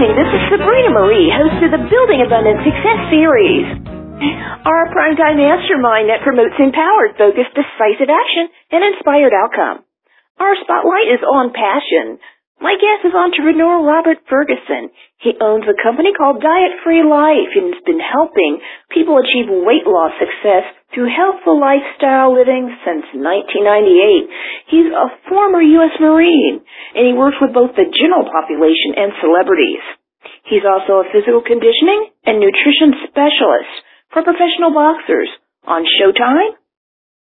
listening. This is Sabrina Marie, host of the Building Abundant Success Series. Our primetime mastermind that promotes empowered, focused, decisive action and inspired outcome. Our spotlight is on passion. My guest is entrepreneur Robert Ferguson. He owns a company called Diet Free Life and has been helping people achieve weight loss success through healthful lifestyle living since 1998. He's a former U.S. Marine and he works with both the general population and celebrities. He's also a physical conditioning and nutrition specialist for professional boxers on Showtime,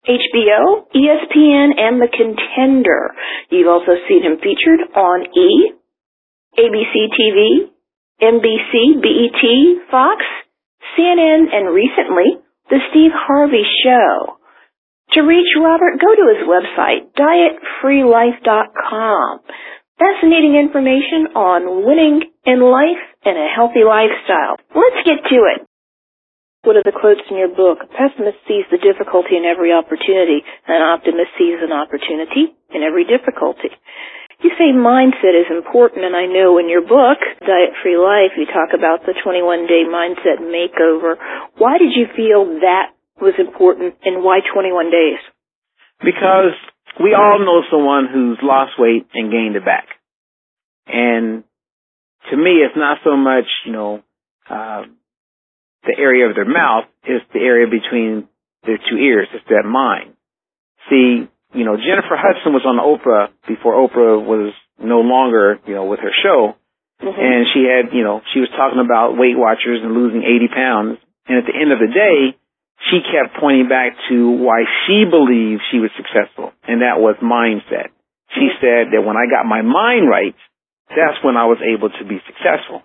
HBO, ESPN, and The Contender. You've also seen him featured on E, ABC TV, NBC, BET, Fox, CNN, and recently, The Steve Harvey Show. To reach Robert, go to his website, dietfreelife.com. Fascinating information on winning in life and a healthy lifestyle. Let's get to it. One of the quotes in your book, a pessimist sees the difficulty in every opportunity, an optimist sees an opportunity in every difficulty. You say mindset is important, and I know in your book, Diet Free Life, you talk about the 21 day mindset makeover. Why did you feel that was important, and why 21 days? Because we all know someone who's lost weight and gained it back. And to me, it's not so much, you know, uh, the area of their mouth it's the area between their two ears. It's that mind. See, you know, Jennifer Hudson was on Oprah before Oprah was no longer, you know, with her show. Mm-hmm. And she had, you know, she was talking about Weight Watchers and losing 80 pounds. And at the end of the day, she kept pointing back to why she believed she was successful. And that was mindset. She mm-hmm. said that when I got my mind right, that's when I was able to be successful.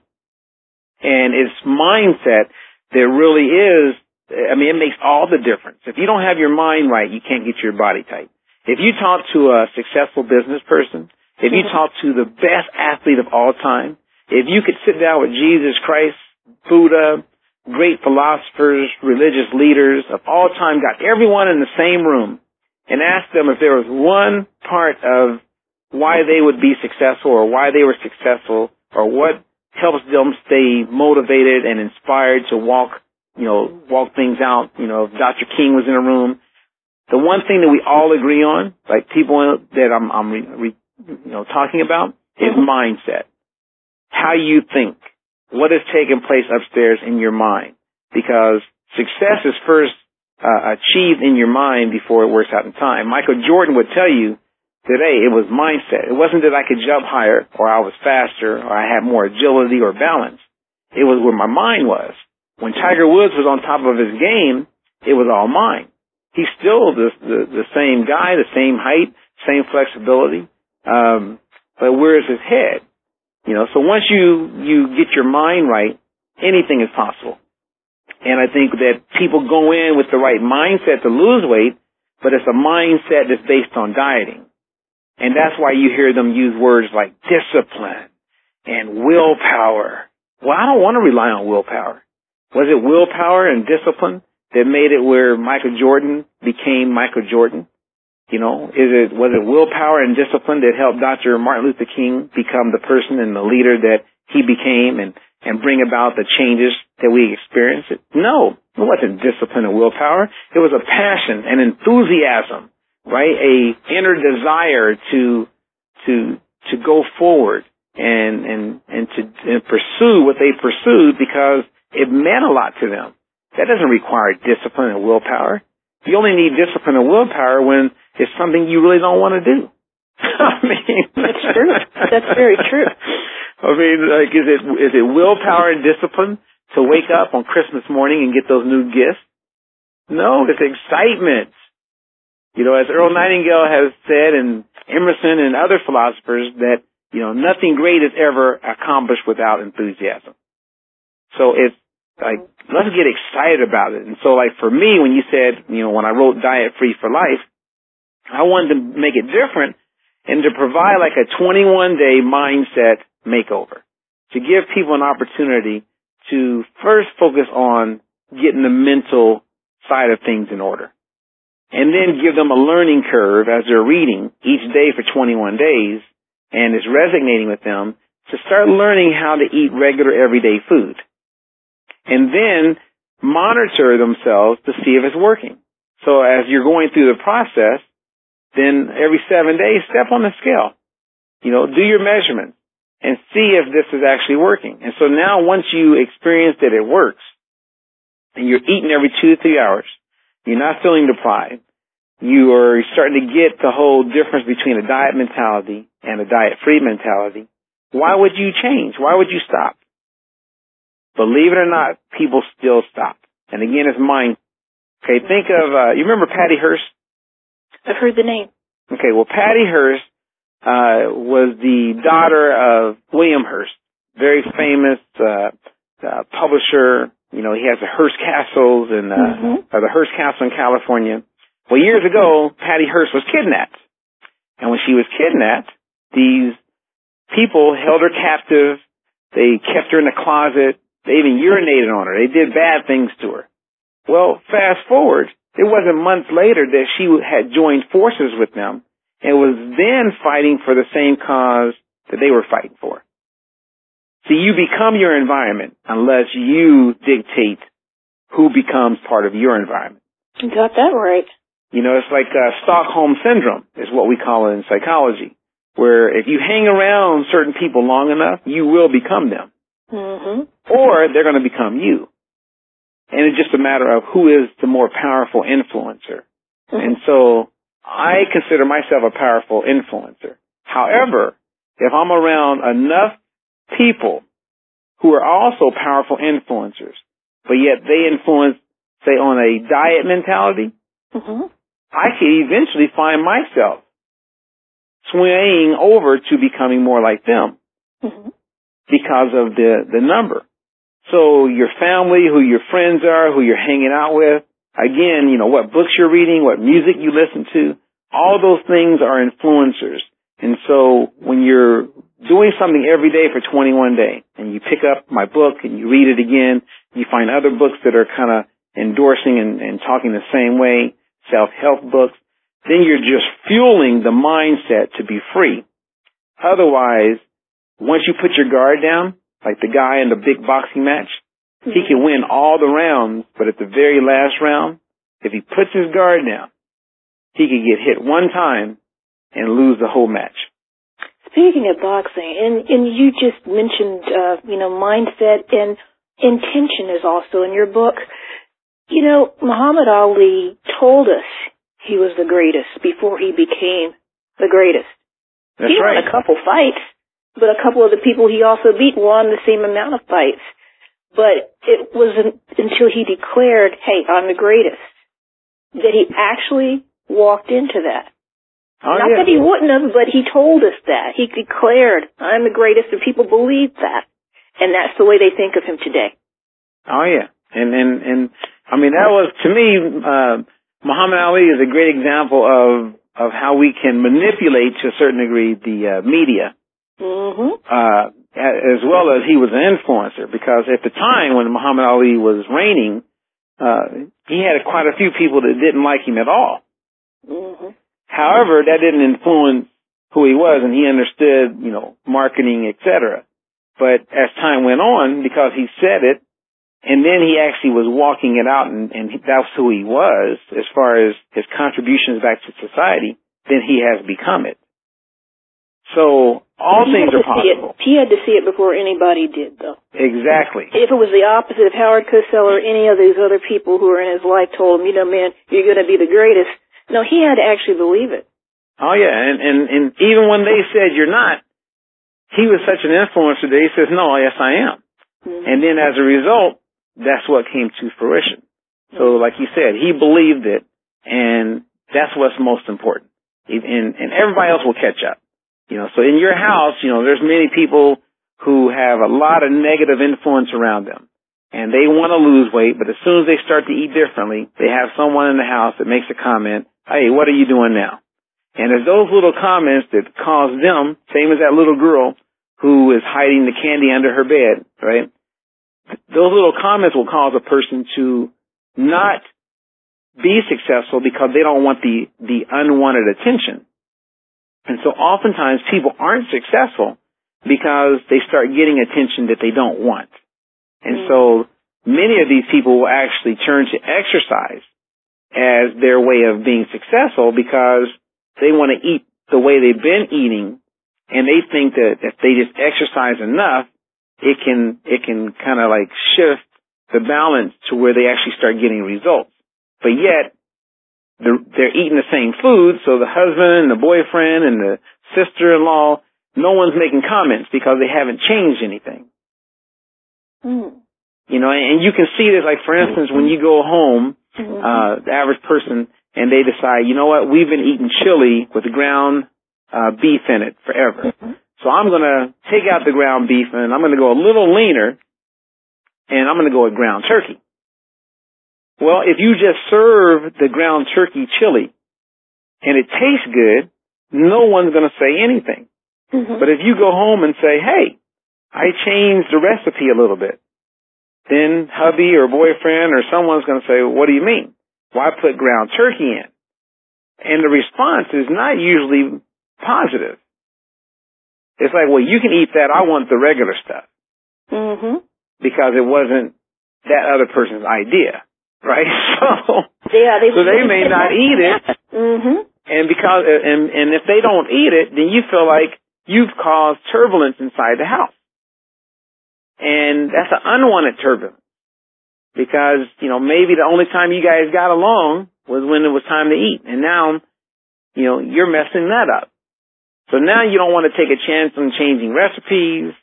And it's mindset there really is, I mean, it makes all the difference. If you don't have your mind right, you can't get your body tight. If you talk to a successful business person, if you mm-hmm. talk to the best athlete of all time, if you could sit down with Jesus Christ, Buddha, great philosophers, religious leaders of all time, got everyone in the same room and asked them if there was one part of why they would be successful or why they were successful or what helps them stay motivated and inspired to walk, you know, walk things out. You know, if Dr. King was in a room, the one thing that we all agree on, like people that I'm, I'm re, re, you know, talking about is mm-hmm. mindset. How you think. What is taking place upstairs in your mind? Because success is first uh, achieved in your mind before it works out in time. Michael Jordan would tell you Today, it was mindset. It wasn't that I could jump higher or I was faster or I had more agility or balance. It was where my mind was. When Tiger Woods was on top of his game, it was all mine. He's still the, the, the same guy, the same height, same flexibility. Um, but where is his head? You know, so once you, you get your mind right, anything is possible. And I think that people go in with the right mindset to lose weight, but it's a mindset that's based on dieting. And that's why you hear them use words like discipline and willpower. Well, I don't want to rely on willpower. Was it willpower and discipline that made it where Michael Jordan became Michael Jordan? You know, is it, was it willpower and discipline that helped Dr. Martin Luther King become the person and the leader that he became and, and bring about the changes that we experienced? No, it wasn't discipline and willpower. It was a passion and enthusiasm right? A inner desire to to to go forward and and and to and pursue what they pursued because it meant a lot to them. That doesn't require discipline and willpower. You only need discipline and willpower when it's something you really don't want to do. I mean, that's true. That's very true. I mean, like, is it is it willpower and discipline to wake up on Christmas morning and get those new gifts? No, it's excitement. You know, as Earl Nightingale has said and Emerson and other philosophers that, you know, nothing great is ever accomplished without enthusiasm. So it's like, let's get excited about it. And so like for me, when you said, you know, when I wrote Diet Free for Life, I wanted to make it different and to provide like a 21 day mindset makeover to give people an opportunity to first focus on getting the mental side of things in order and then give them a learning curve as they're reading each day for 21 days and it's resonating with them to start learning how to eat regular everyday food. And then monitor themselves to see if it's working. So as you're going through the process, then every seven days, step on the scale. You know, do your measurements and see if this is actually working. And so now once you experience that it works, and you're eating every two to three hours, you're not feeling deprived, you are starting to get the whole difference between a diet mentality and a diet free mentality, why would you change? Why would you stop? Believe it or not, people still stop. And again, it's mind. Okay, think of, uh, you remember Patty Hearst? I've heard the name. Okay, well, Patty Hearst, uh, was the daughter of William Hearst, very famous, uh, uh, publisher. You know, he has the Hearst Castles and, uh, mm-hmm. or the Hearst Castle in California. Well, years ago, Patty Hearst was kidnapped. And when she was kidnapped, these people held her captive. They kept her in a closet. They even urinated on her. They did bad things to her. Well, fast forward. It wasn't months later that she had joined forces with them and was then fighting for the same cause that they were fighting for. See, you become your environment unless you dictate who becomes part of your environment. You got that right. You know, it's like uh, Stockholm syndrome is what we call it in psychology, where if you hang around certain people long enough, you will become them. Mm-hmm. Or they're going to become you. And it's just a matter of who is the more powerful influencer. Mm-hmm. And so I consider myself a powerful influencer. However, if I'm around enough people who are also powerful influencers, but yet they influence, say, on a diet mentality, mm-hmm. I could eventually find myself swaying over to becoming more like them mm-hmm. Because of the, the number. So your family, who your friends are, who you're hanging out with, again, you know, what books you're reading, what music you listen to, all those things are influencers. And so when you're doing something every day for 21 days and you pick up my book and you read it again, you find other books that are kind of endorsing and, and talking the same way, self-help books, then you're just fueling the mindset to be free. Otherwise, once you put your guard down, like the guy in the big boxing match, he can win all the rounds, but at the very last round, if he puts his guard down, he could get hit one time and lose the whole match. Speaking of boxing, and, and you just mentioned, uh, you know, mindset and intention is also in your book. You know, Muhammad Ali told us he was the greatest before he became the greatest. That's he right. won a couple fights, but a couple of the people he also beat won the same amount of fights. But it wasn't until he declared, hey, I'm the greatest, that he actually walked into that. Oh, Not yeah. that he wouldn't have, but he told us that. He declared, I'm the greatest, and people believe that. And that's the way they think of him today. Oh yeah. And, and, and I mean, that was, to me, uh, Muhammad Ali is a great example of, of how we can manipulate to a certain degree the uh, media. Mm-hmm. Uh, as well as he was an influencer because at the time when Muhammad Ali was reigning, uh, he had quite a few people that didn't like him at all. Mm-hmm. However, that didn't influence who he was and he understood, you know, marketing, etc. But as time went on, because he said it, and then he actually was walking it out and, and that's who he was as far as his contributions back to society, then he has become it. So all he things are possible. He had to see it before anybody did, though. Exactly. If it was the opposite, if Howard Cosell or any of these other people who were in his life told him, you know, man, you're going to be the greatest, no, he had to actually believe it. Oh yeah, and, and, and even when they said you're not, he was such an influencer that he says, no, yes I am. Mm-hmm. And then as a result, that's what came to fruition. So Mm-hmm. like you said, he believed it and that's what's most important. And, and everybody else will catch up. You know, so in your house, you know, there's many people who have a lot of negative influence around them and they want to lose weight, but as soon as they start to eat differently, they have someone in the house that makes a comment, hey, what are you doing now? And it's those little comments that cause them, same as that little girl who is hiding the candy under her bed, right? Those little comments will cause a person to not be successful because they don't want the, the unwanted attention. And so oftentimes people aren't successful because they start getting attention that they don't want. And Mm. so many of these people will actually turn to exercise as their way of being successful because they want to eat the way they've been eating and they think that if they just exercise enough, it can, it can kind of like shift the balance to where they actually start getting results. But yet, they're, they're eating the same food, so the husband and the boyfriend and the sister-in-law, no one's making comments because they haven't changed anything. Mm. You know, and you can see this, like for instance, when you go home, Mhm. uh, the average person, and they decide, you know what, we've been eating chili with ground uh, beef in it forever. Mhm. So I'm going to take out the ground beef and I'm going to go a little leaner and I'm going to go with ground turkey. Well, if you just serve the ground turkey chili and it tastes good, no one's going to say anything. Mhm. But if you go home and say, hey, I changed the recipe a little bit, then hubby or boyfriend or someone's going to say, what do you mean? Why put ground turkey in? And the response is not usually positive. It's like, well, you can eat that. I want the regular stuff Mhm. because it wasn't that other person's idea, right? So, Yeah, they so they may not eat it Mhm. and because, and, and if they don't eat it, then you feel like you've caused turbulence inside the house. And that's an unwanted turbulence. Because, you know, maybe the only time you guys got along was when it was time to eat. And now, you know, you're messing that up. So now you don't want to take a chance on changing recipes.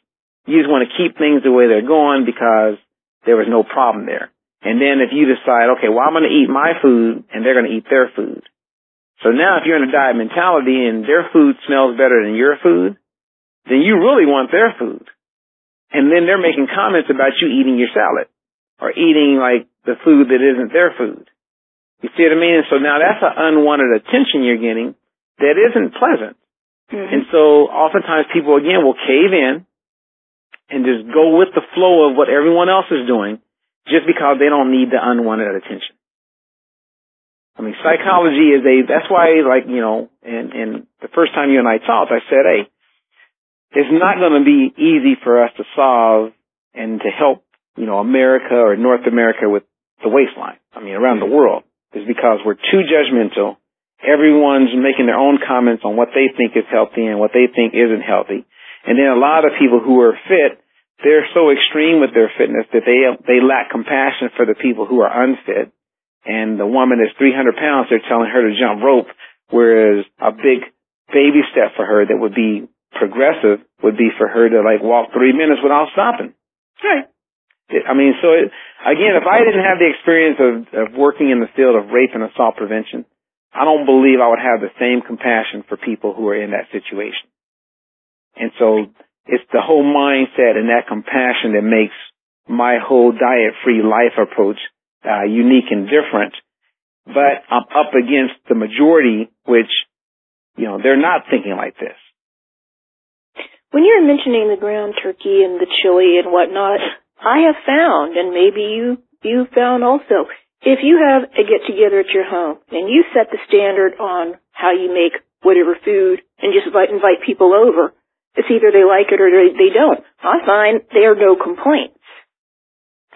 You just want to keep things the way they're going because there was no problem there. And then if you decide, okay, well, I'm going to eat my food and they're going to eat their food. So now if you're in a diet mentality and their food smells better than your food, then you really want their food. And then they're making comments about you eating your salad or eating like the food that isn't their food. You see what I mean? And so now that's an unwanted attention you're getting that isn't pleasant. Mhm. And so oftentimes people again will cave in and just go with the flow of what everyone else is doing just because they don't need the unwanted attention. I mean, psychology is a, that's why like, you know, and, and the first time you and I talked, I said, hey, it's not going to be easy for us to solve and to help, you know, America or North America with the waistline. I mean, around the world is because we're too judgmental. Everyone's making their own comments on what they think is healthy and what they think isn't healthy. And then a lot of people who are fit, they're so extreme with their fitness that they, they lack compassion for the people who are unfit. And the woman that's 300 pounds, they're telling her to jump rope, whereas a big baby step for her that would be progressive would be for her to like walk three minutes without stopping. Right. I mean, so it, again, if I didn't have the experience of, of working in the field of rape and assault prevention, I don't believe I would have the same compassion for people who are in that situation. And so it's the whole mindset and that compassion that makes my whole diet-free life approach uh, unique and different. But I'm up against the majority, which, you know, they're not thinking like this. When you're mentioning the ground turkey and the chili and whatnot, I have found, and maybe you you found also, if you have a get together at your home and you set the standard on how you make whatever food and just invite, invite people over, it's either they like it or they, they don't. I find there are no complaints.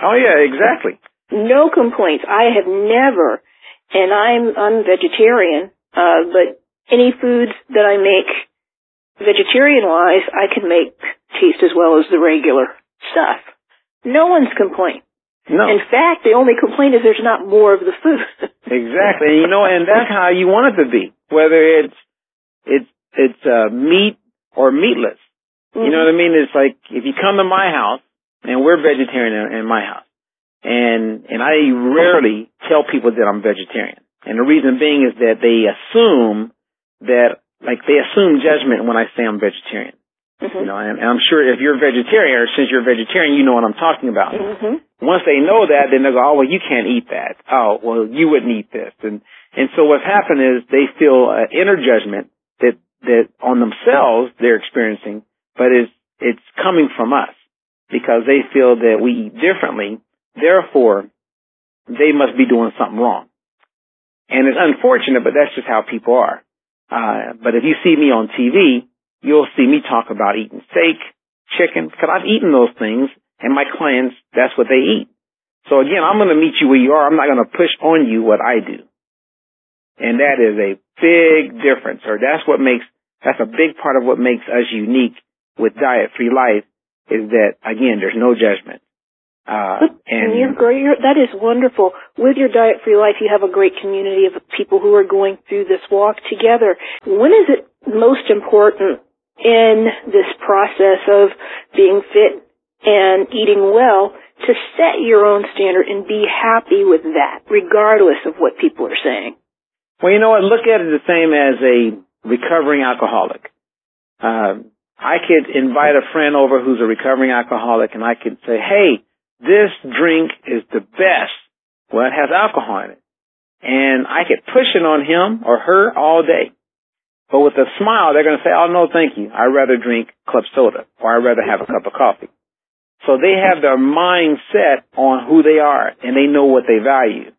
Oh yeah, exactly. No complaints. I have never, and I'm I'm vegetarian, uh, but any foods that I make vegetarian wise, I can make taste as well as the regular stuff. No one's complained. No. In fact, the only complaint is there's not more of the food. Exactly. You know, and that's how you want it to be. Whether it's it's it's uh meat or meatless. You know what I mean? It's like if you come to my house and we're vegetarian in, in my house. And and I rarely tell people that I'm vegetarian. And the reason being is that they assume that like they assume judgment when I say I'm vegetarian. Mhm. You know, and, and I'm sure if you're a vegetarian or since you're a vegetarian you know what I'm talking about. Mhm. Once they know that, then they go, oh, well, you can't eat that. Oh, well, you wouldn't eat this. And, and so what's happened is they feel uh, inner judgment that, that on themselves they're experiencing, but it's, it's coming from us because they feel that we eat differently. Therefore, they must be doing something wrong. And it's unfortunate, but that's just how people are. Uh, but if you see me on TV, you'll see me talk about eating steak, chicken, because I've eaten those things, and my clients, that's what they eat. So again, I'm going to meet you where you are. I'm not going to push on you what I do. And that is a big difference, or that's what makes, that's a big part of what makes us unique with diet free life is that again, there's no judgment. Uh, and, you're great. You're, that is wonderful. With your diet free life, you have a great community of people who are going through this walk together. When is it most important in this process of being fit and eating well to set your own standard and be happy with that, regardless of what people are saying? Well, you know what? Look at it the same as a recovering alcoholic. Uh, I could invite a friend over who's a recovering alcoholic and I could say, hey, this drink is the best. Well, it has alcohol in it. And I could push it on him or her all day. But with a smile, they're going to say, oh, no, thank you. I'd rather drink club soda or I'd rather have a cup of coffee. So they have their mind set on who they are and they know what they value.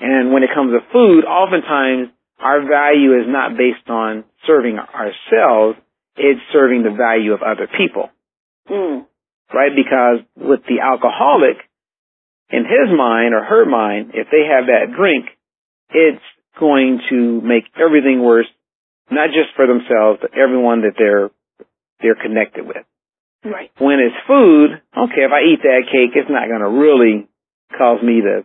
And when it comes to food, oftentimes our value is not based on serving ourselves, it's serving the value of other people. Mm. Right? Because with the alcoholic, in his mind or her mind, if they have that drink, it's going to make everything worse, not just for themselves, but everyone that they're, they're connected with. Right. When it's food, okay, if I eat that cake, it's not going to really cause me to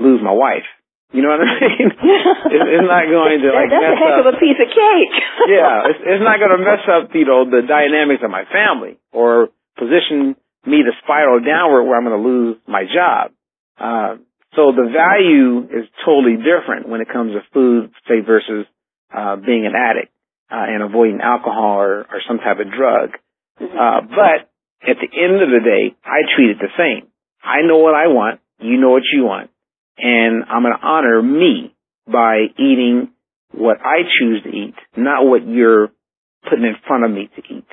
lose my wife. You know what I mean? it's, it's not going to like That's mess a heck up. of a piece of cake. yeah, it's, it's not going to mess up, you know, the dynamics of my family or position me to spiral downward where I'm going to lose my job. Uh, so the value is totally different when it comes to food, say, versus uh, being an addict uh, and avoiding alcohol or, or some type of drug. Mm-hmm. Uh, but at the end of the day, I treat it the same. I know what I want. You know what you want and I'm going to honor me by eating what I choose to eat, not what you're putting in front of me to eat,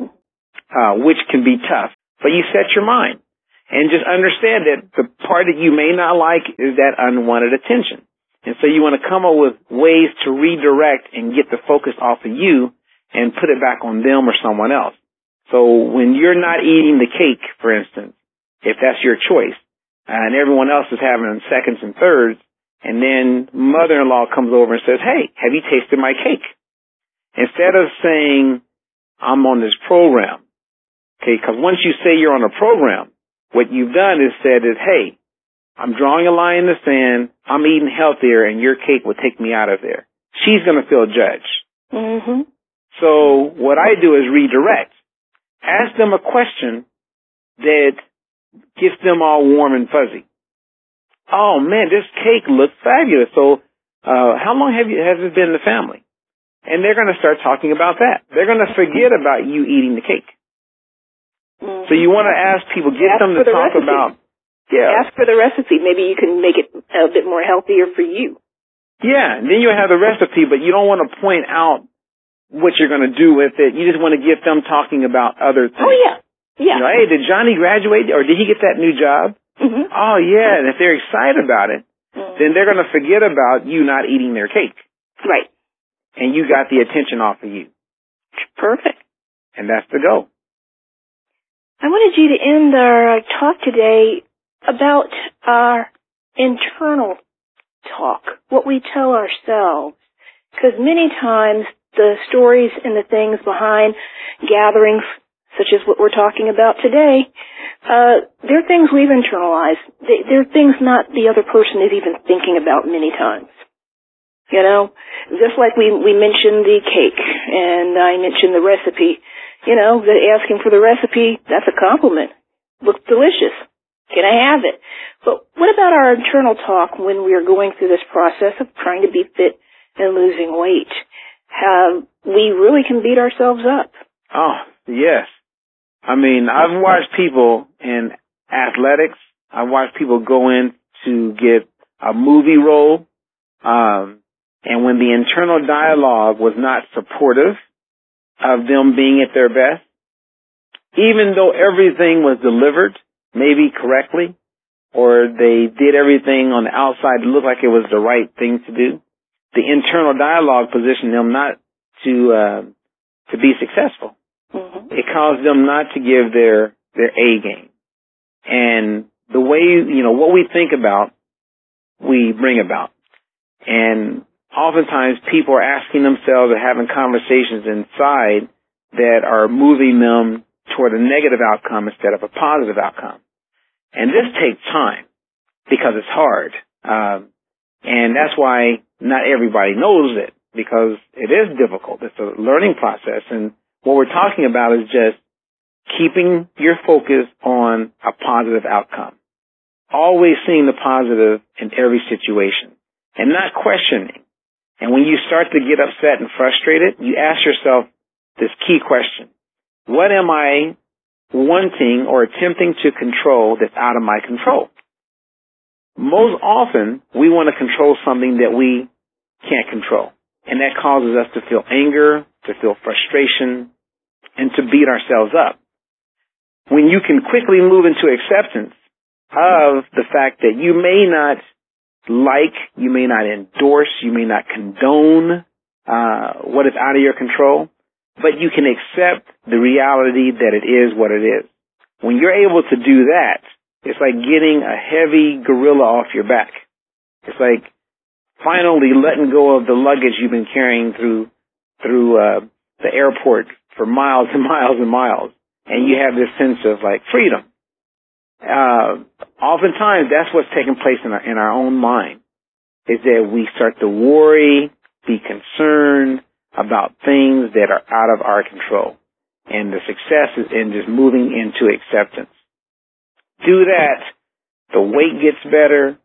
uh, which can be tough. But you set your mind and just understand that the part that you may not like is that unwanted attention. And so you want to come up with ways to redirect and get the focus off of you and put it back on them or someone else. So when you're not eating the cake, for instance, if that's your choice, and everyone else is having seconds and thirds. And then mother-in-law comes over and says, hey, have you tasted my cake? Instead of saying, I'm on this program. Okay, because once you say you're on a program, what you've done is said is, hey, I'm drawing a line in the sand. I'm eating healthier and your cake will take me out of there. She's going to feel judged. Mm-hmm. So what I do is redirect. Ask them a question that gets them all warm and fuzzy. Oh man, this cake looks fabulous. So, uh, how long have you, has it been in the family? And they're going to start talking about that. They're going to forget about you eating the cake. Mm-hmm. So you want to ask people, get ask them to talk recipe. about, yeah. Ask for the recipe. Maybe you can make it a bit more healthier for you. Yeah, and then you have the recipe, but you don't want to point out what you're going to do with it. You just want to get them talking about other things. Oh yeah. Yeah. You know, hey, did Johnny graduate or did he get that new job? Mm-hmm. Oh yeah, and if they're excited about it, mm-hmm. then they're going to forget about you not eating their cake. Right. And you got the attention off of you. Perfect. And that's the goal. I wanted you to end our talk today about our internal talk, what we tell ourselves. Because many times the stories and the things behind gatherings such as what we're talking about today, uh, they're things we've internalized. They, they're things not the other person is even thinking about many times. You know, just like we we mentioned the cake and I mentioned the recipe. You know, the asking for the recipe that's a compliment. Looks delicious. Can I have it? But what about our internal talk when we are going through this process of trying to be fit and losing weight? Have we really can beat ourselves up? Oh yes, I mean, I've watched people in athletics. I've watched people go in to get a movie role. Um, and when the internal dialogue was not supportive of them being at their best, even though everything was delivered, maybe correctly, or they did everything on the outside to look like it was the right thing to do, the internal dialogue positioned them not to uh, to be successful. Mm-hmm. It caused them not to give their, their A game. And the way, you know, what we think about, we bring about. And oftentimes people are asking themselves or having conversations inside that are moving them toward a negative outcome instead of a positive outcome. And this takes time because it's hard. Um, and that's why not everybody knows it because it is difficult. It's a learning process. And what we're talking about is just keeping your focus on a positive outcome. Always seeing the positive in every situation and not questioning. And when you start to get upset and frustrated, you ask yourself this key question. What am I wanting or attempting to control that's out of my control? Most often, we want to control something that we can't control. And that causes us to feel anger, to feel frustration, and to beat ourselves up. When you can quickly move into acceptance of the fact that you may not like, you may not endorse, you may not condone uh, what is out of your control, but you can accept the reality that it is what it is. When you're able to do that, it's like getting a heavy gorilla off your back. It's like finally letting go of the luggage you've been carrying through through uh, the airport for miles and miles and miles, and you have this sense of like freedom. Uh, oftentimes, that's what's taking place in our in our own mind. Is that we start to worry, be concerned about things that are out of our control, and the success is in just moving into acceptance. Do that, the weight gets better,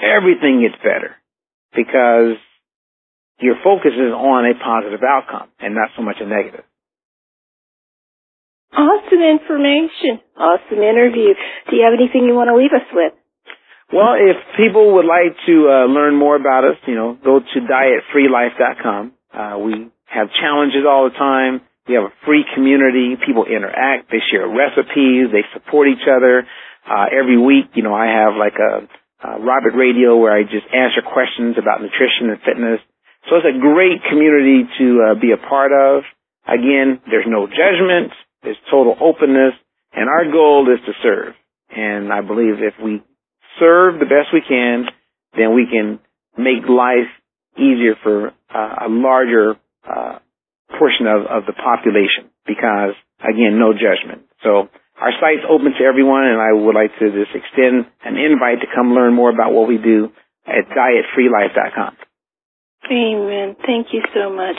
everything gets better because your focus is on a positive outcome and not so much a negative. Awesome information. Awesome interview. Do you have anything you want to leave us with? Well, if people would like to uh, learn more about us, you know, go to dietfreelife.com. Uh, we have challenges all the time. We have a free community. People interact. They share recipes. They support each other. Uh, every week, you know, I have like a, a Robert Radio where I just answer questions about nutrition and fitness. So it's a great community to uh, be a part of. Again, there's no judgment. There's total openness. And our goal is to serve. And I believe if we serve the best we can, then we can make life easier for uh, a larger uh, portion of, of the population because, again, no judgment. So our site's open to everyone, and I would like to just extend an invite to come learn more about what we do at dietfreelife.com. Amen. Thank you so much.